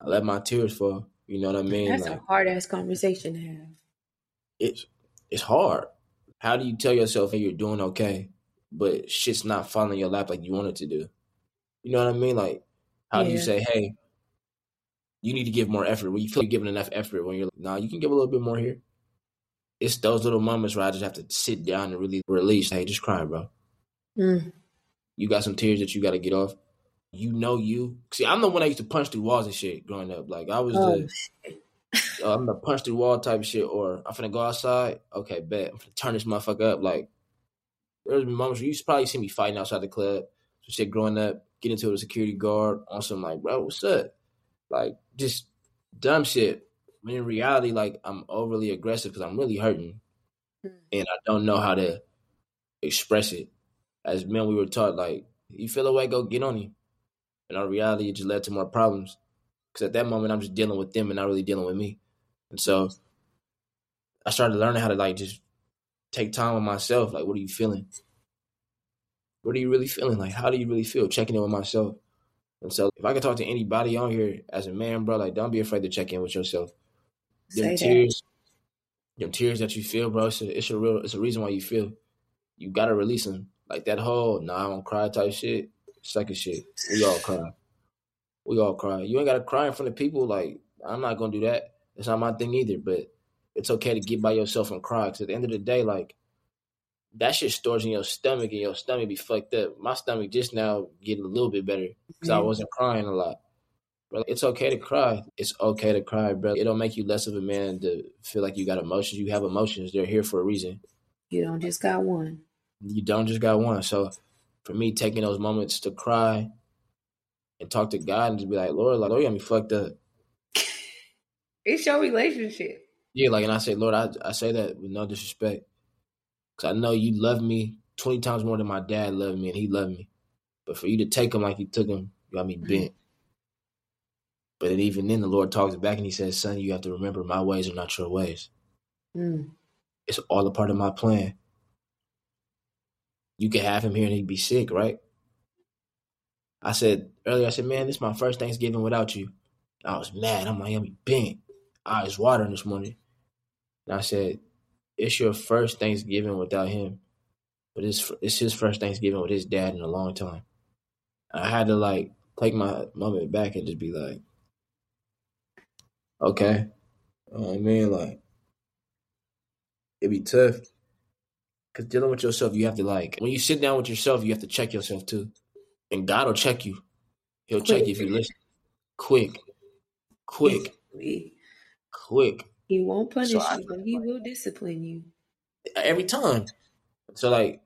I let my tears fall. You know what I mean? That's like, a hard ass conversation to have. It's it's hard. How do you tell yourself hey you're doing okay, but shit's not falling in your lap like you want it to do? You know what I mean? Like, how yeah. do you say, hey, you need to give more effort? When you feel you're giving enough effort, when you're like, nah, you can give a little bit more here. It's those little moments where I just have to sit down and really release. Hey, just cry, bro. Mm you got some tears that you got to get off. You know you. See, I'm the one that used to punch through walls and shit growing up. Like I was oh, the, oh, I'm gonna punch through wall type of shit, or I'm finna go outside. Okay, bet I'm finna turn this motherfucker up. Like there's moments where you probably see me fighting outside the club, some shit growing up, getting into a security guard on some like, bro, what's up? Like just dumb shit. When in reality, like I'm overly aggressive because I'm really hurting, Mm. and I don't know how to express it. As men, we were taught like, you feel a way, go get on him. And in our reality, it just led to more problems. Because at that moment, I'm just dealing with them and not really dealing with me. And so I started learning how to like just take time with myself. Like, what are you feeling? What are you really feeling? Like, how do you really feel? Checking in with myself. And so, if I could talk to anybody on here as a man, bro, like, don't be afraid to check in with yourself. Say Them that. tears, them tears that you feel, bro, it's a, it's a real, it's a reason why you feel. You gotta release them. Like that whole, nah, I don't cry type shit. Second shit. We all cry. We all cry. You ain't gotta cry in front of people. Like, I'm not gonna do that. It's not my thing either. But it's okay to get by yourself and cry. Cause at the end of the day, like that shit stores in your stomach and your stomach be fucked up. My stomach just now getting a little bit better because I Mhm. wasn't crying a lot. But it's okay to cry. It's okay to cry, bro. It don't make you less of a man to feel like you got emotions. You have emotions. They're here for a reason. You don't just got one. You don't just got one. So for me, taking those moments to cry and talk to God and just be like, Lord, like, Lord, you got me fucked up. It's your relationship. Yeah, like, and I say, Lord, I, I say that with no disrespect. Because I know you love me 20 times more than my dad loved me and he loved me. But for you to take him like you took him, you got me bent. But then even then, the Lord talks back and he says, Son, you have to remember my ways are not your ways. Mm. It's all a part of my plan. You could have him here and he'd be sick, right? I said earlier, I said, man, this is my first Thanksgiving without you. I was mad. I'm like, I'm bent. Eyes watering this morning. And I said, it's your first Thanksgiving without him, but it's it's his first Thanksgiving with his dad in a long time. I had to like take my moment back and just be like, okay, I mean, like it'd be tough because dealing with yourself, you have to like when you sit down with yourself, you have to check yourself too, and God will check you. He'll check you if you listen. Quick, quick, quick. He won't punish So you, but he will discipline you. every time. So like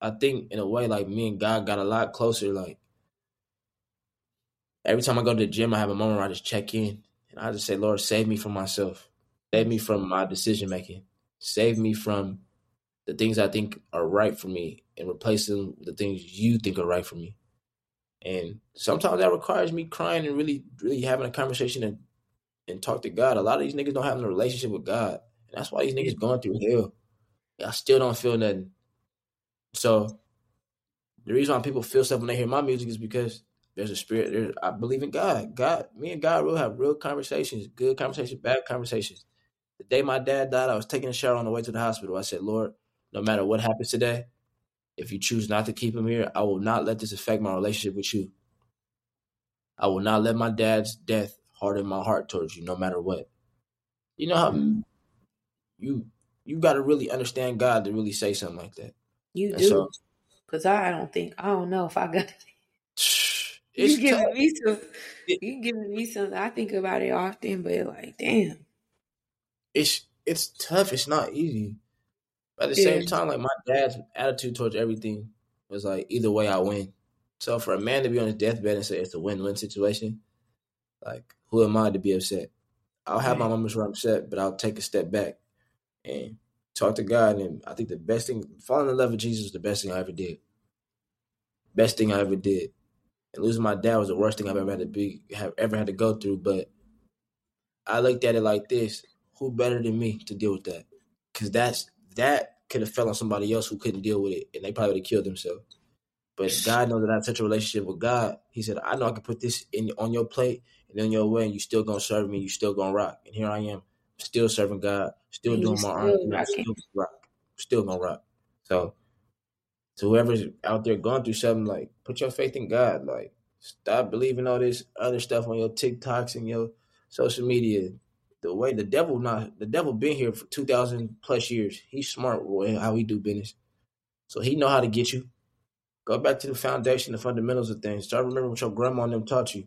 I think in a way like me and God got a lot closer. Like every time I go to the gym I have a moment where I just check in and I just say, Lord, save me from myself. Save me from my decision making. Save me from the things I think are right for me and replace them with the things you think are right for me. And sometimes that requires me crying and really, really having a conversation and, and talk to God. A lot of these niggas don't have a relationship with God. And that's why these niggas going through hell. I still don't feel nothing. So the reason why people feel stuff when they hear my music is because there's a spirit. There's, I believe in God. God, me and God will have real conversations, good conversations, bad conversations. The day my dad died, I was taking a shower on the way to the hospital. I said, Lord, no matter what happens today, if you choose not to keep him here, I will not let this affect my relationship with you. I will not let my dad's death harden my heart towards you, no matter what. You know how you you got to really understand God to really say something like that. You And do. so Because I don't think, I don't know if I got You giving tough. me some, you giving me something. I think about it often, but like, damn. It's it's tough. It's not easy. But at the Yeah. same time, like my dad's attitude towards everything was like either way I win. So for a man to be on his deathbed and say it's a win-win situation, like who am I to be upset? I'll have my moments where I'm upset, but I'll take a step back and talk to God. And I think the best thing, falling in love with Jesus, was the best thing I ever did. Best thing I ever did. And losing my dad was the worst thing I've ever had to be, have ever had to go through. But I looked at it like this: Who better than me to deal with that? Because that's that could have fell on somebody else who couldn't deal with it, and they probably would have killed themselves. But God knows that I have such a relationship with God. He said, "I know I can put this in on your plate and on your way, and you still gonna serve me. You still gonna rock." And here I am, still serving God, still And doing my R&B, still rock, still gonna rock. So, to whoever's out there going through something, like put your faith in God. Like stop believing all this other stuff on your TikToks and your social media. The way the devil not the devil been here for two thousand plus years. He's smart with how he do business, so he know how to get you. Go back to the foundation, the fundamentals of things. Start remembering what your grandma and them taught you.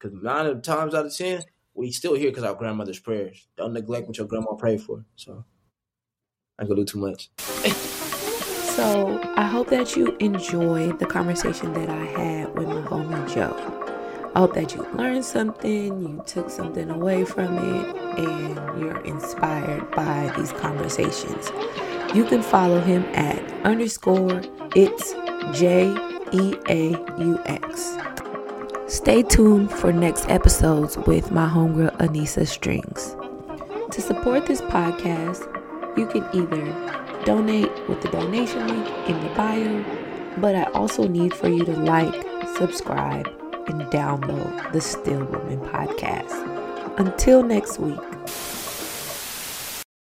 Because nine times out of ten, we still here because our grandmother's prayers. Don't neglect what your grandma prayed for. So I gonna do too much. so I hope that you enjoyed the conversation that I had with my homie Jeaux. I hope that you learned something, you took something away from it, and you're inspired by these conversations. You can follow him at underscore it's J E A U X. Stay tuned for next episodes with my homegirl Anissa Strings. To support this podcast, you can either donate with the donation link in the bio, but I also need for you to like, subscribe, and download the Still Blooming podcast. Until next week.